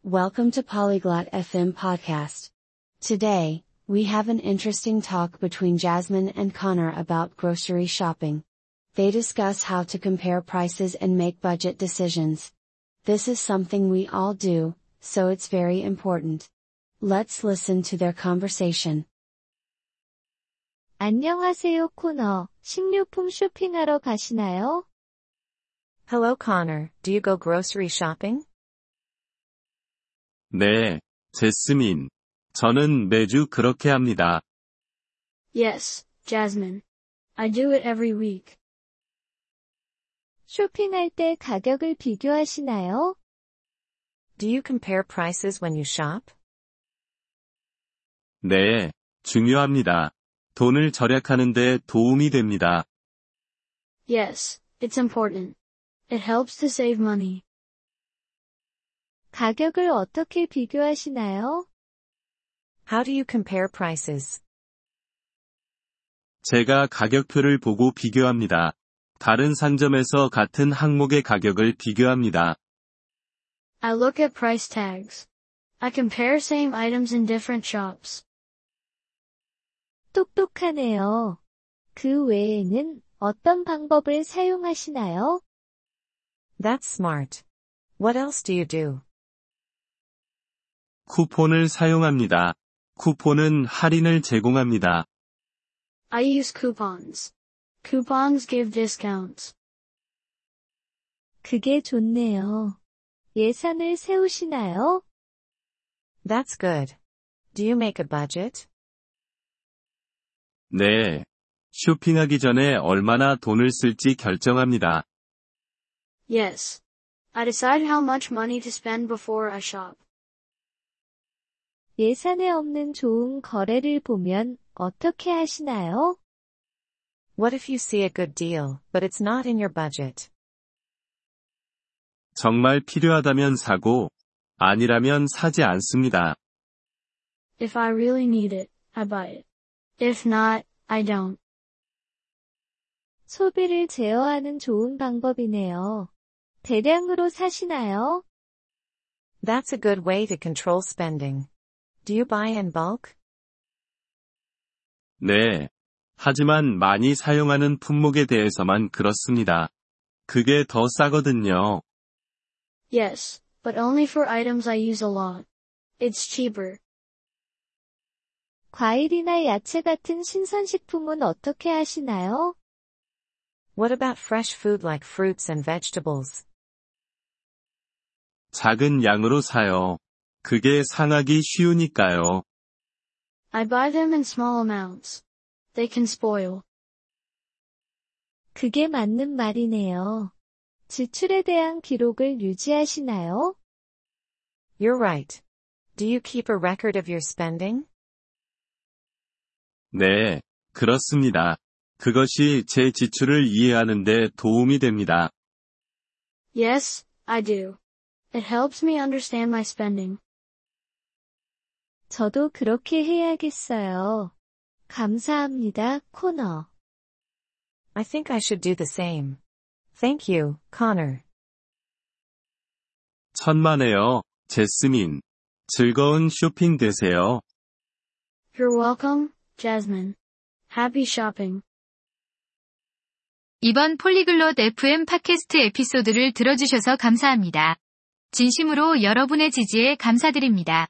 Welcome to Polyglot FM podcast. Today, we have an interesting talk between Jasmine and Connor about grocery shopping. They discuss how to compare prices and make budget decisions. This is something we all do, so it's very important. Let's listen to their conversation. 안녕하세요, 코너. 식료품 쇼핑하러 가시나요? Hello Connor, do you go grocery shopping? 네, 제스민. 저는 매주 그렇게 합니다. Yes, Jasmine. I do it every week. 쇼핑할 때 가격을 비교하시나요? Do you compare prices when you shop? 네, 중요합니다. 돈을 절약하는 데 도움이 됩니다. Yes, it's important. It helps to save money. 가격을 어떻게 비교하시나요? How do you compare prices? 제가 가격표를 보고 비교합니다. 다른 상점에서 같은 항목의 가격을 비교합니다. I look at price tags. I compare same items in different shops. 똑똑하네요. 그 외에는 어떤 방법을 사용하시나요? That's smart. What else do you do? 쿠폰을 사용합니다. 쿠폰은 할인을 제공합니다. I use coupons. Coupons give discounts. 그게 좋네요. 예산을 세우시나요? That's good. Do you make a budget? 네. 쇼핑하기 전에 얼마나 돈을 쓸지 결정합니다. Yes. I decide how much money to spend before I shop. 예산에 없는 좋은 거래를 보면 어떻게 하시나요? What if you see a good deal, but it's not in your budget? 정말 필요하다면 사고, 아니라면 사지 않습니다. If I really need it, I buy it. If not, I don't. 소비를 제어하는 좋은 방법이네요. 대량으로 사시나요? That's a good way to control spending. Do you buy in bulk? 네. 하지만 많이 사용하는 품목에 대해서만 그렇습니다. 그게 더 싸거든요. Yes, but only for items I use a lot. It's cheaper. 과일이나 야채 같은 신선식품은 어떻게 하시나요? What about fresh food like fruits and vegetables? 작은 양으로 사요. 그게 상하기 쉬우니까요. I buy them in small amounts. They can spoil. 그게 맞는 말이네요. 지출에 대한 기록을 유지하시나요? You're right. Do you keep a record of your spending? 네, 그렇습니다. 그것이 제 지출을 이해하는 데 도움이 됩니다. Yes, I do. It helps me understand my spending. 저도 그렇게 해야겠어요. 감사합니다, 코너. I think I should do the same. Thank you, Connor. 천만에요, 제스민. 즐거운 쇼핑 되세요. You're welcome, Jasmine. Happy shopping. 이번 폴리글롯 FM 팟캐스트 에피소드를 들어주셔서 감사합니다. 진심으로 여러분의 지지에 감사드립니다.